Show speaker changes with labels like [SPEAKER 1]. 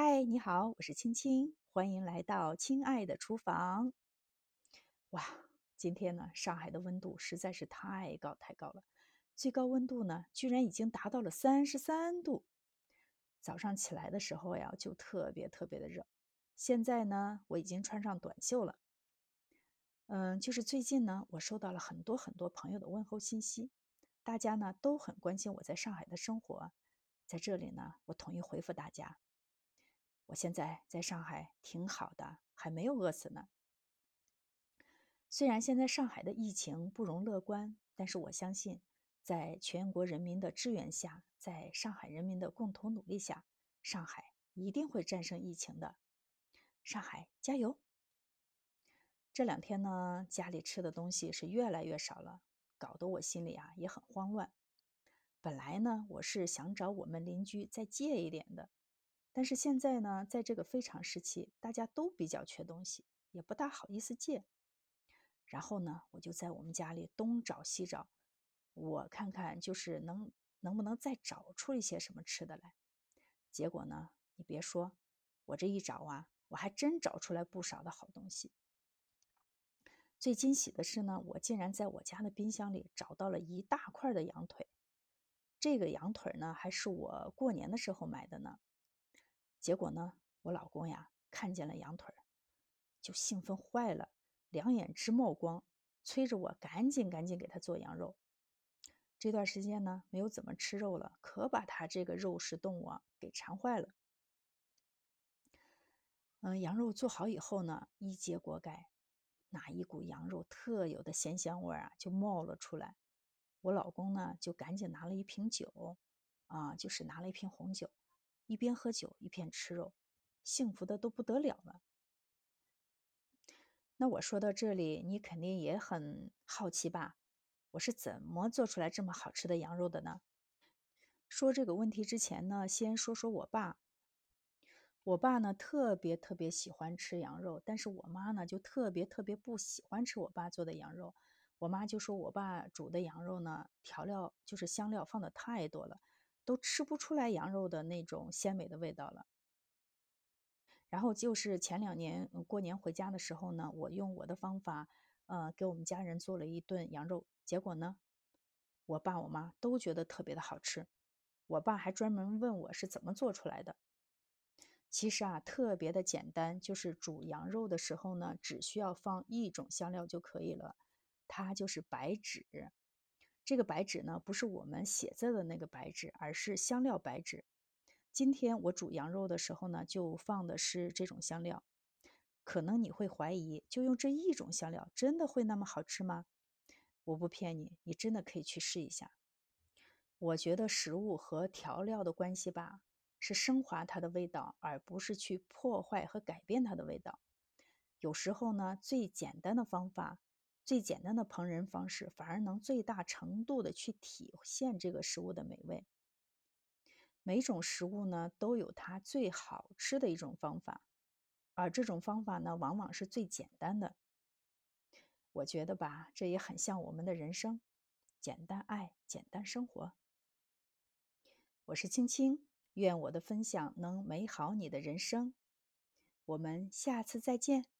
[SPEAKER 1] 嗨，你好，我是青青，欢迎来到亲爱的厨房。哇，今天呢，上海的温度实在是太高太高了，最高温度呢，居然已经达到了三十三度。早上起来的时候呀，就特别特别的热。现在呢，我已经穿上短袖了。嗯，就是最近呢，我收到了很多很多朋友的问候信息，大家呢都很关心我在上海的生活。在这里呢，我统一回复大家。我现在在上海挺好的，还没有饿死呢。虽然现在上海的疫情不容乐观，但是我相信，在全国人民的支援下，在上海人民的共同努力下，上海一定会战胜疫情的。上海加油！这两天呢，家里吃的东西是越来越少了，搞得我心里啊也很慌乱。本来呢，我是想找我们邻居再借一点的。但是现在呢，在这个非常时期，大家都比较缺东西，也不大好意思借。然后呢，我就在我们家里东找西找，我看看就是能能不能再找出一些什么吃的来。结果呢，你别说，我这一找啊，我还真找出来不少的好东西。最惊喜的是呢，我竟然在我家的冰箱里找到了一大块的羊腿。这个羊腿呢，还是我过年的时候买的呢。结果呢，我老公呀看见了羊腿儿，就兴奋坏了，两眼直冒光，催着我赶紧赶紧给他做羊肉。这段时间呢，没有怎么吃肉了，可把他这个肉食动物啊给馋坏了。嗯，羊肉做好以后呢，一揭锅盖，那一股羊肉特有的鲜香味啊就冒了出来。我老公呢就赶紧拿了一瓶酒，啊，就是拿了一瓶红酒。一边喝酒一边吃肉，幸福的都不得了了。那我说到这里，你肯定也很好奇吧？我是怎么做出来这么好吃的羊肉的呢？说这个问题之前呢，先说说我爸。我爸呢特别特别喜欢吃羊肉，但是我妈呢就特别特别不喜欢吃我爸做的羊肉。我妈就说我爸煮的羊肉呢，调料就是香料放的太多了。都吃不出来羊肉的那种鲜美的味道了。然后就是前两年过年回家的时候呢，我用我的方法，呃，给我们家人做了一顿羊肉。结果呢，我爸我妈都觉得特别的好吃。我爸还专门问我是怎么做出来的。其实啊，特别的简单，就是煮羊肉的时候呢，只需要放一种香料就可以了，它就是白芷。这个白芷呢，不是我们写字的那个白芷，而是香料白芷。今天我煮羊肉的时候呢，就放的是这种香料。可能你会怀疑，就用这一种香料，真的会那么好吃吗？我不骗你，你真的可以去试一下。我觉得食物和调料的关系吧，是升华它的味道，而不是去破坏和改变它的味道。有时候呢，最简单的方法。最简单的烹饪方式，反而能最大程度的去体现这个食物的美味。每种食物呢，都有它最好吃的一种方法，而这种方法呢，往往是最简单的。我觉得吧，这也很像我们的人生，简单爱，简单生活。我是青青，愿我的分享能美好你的人生。我们下次再见。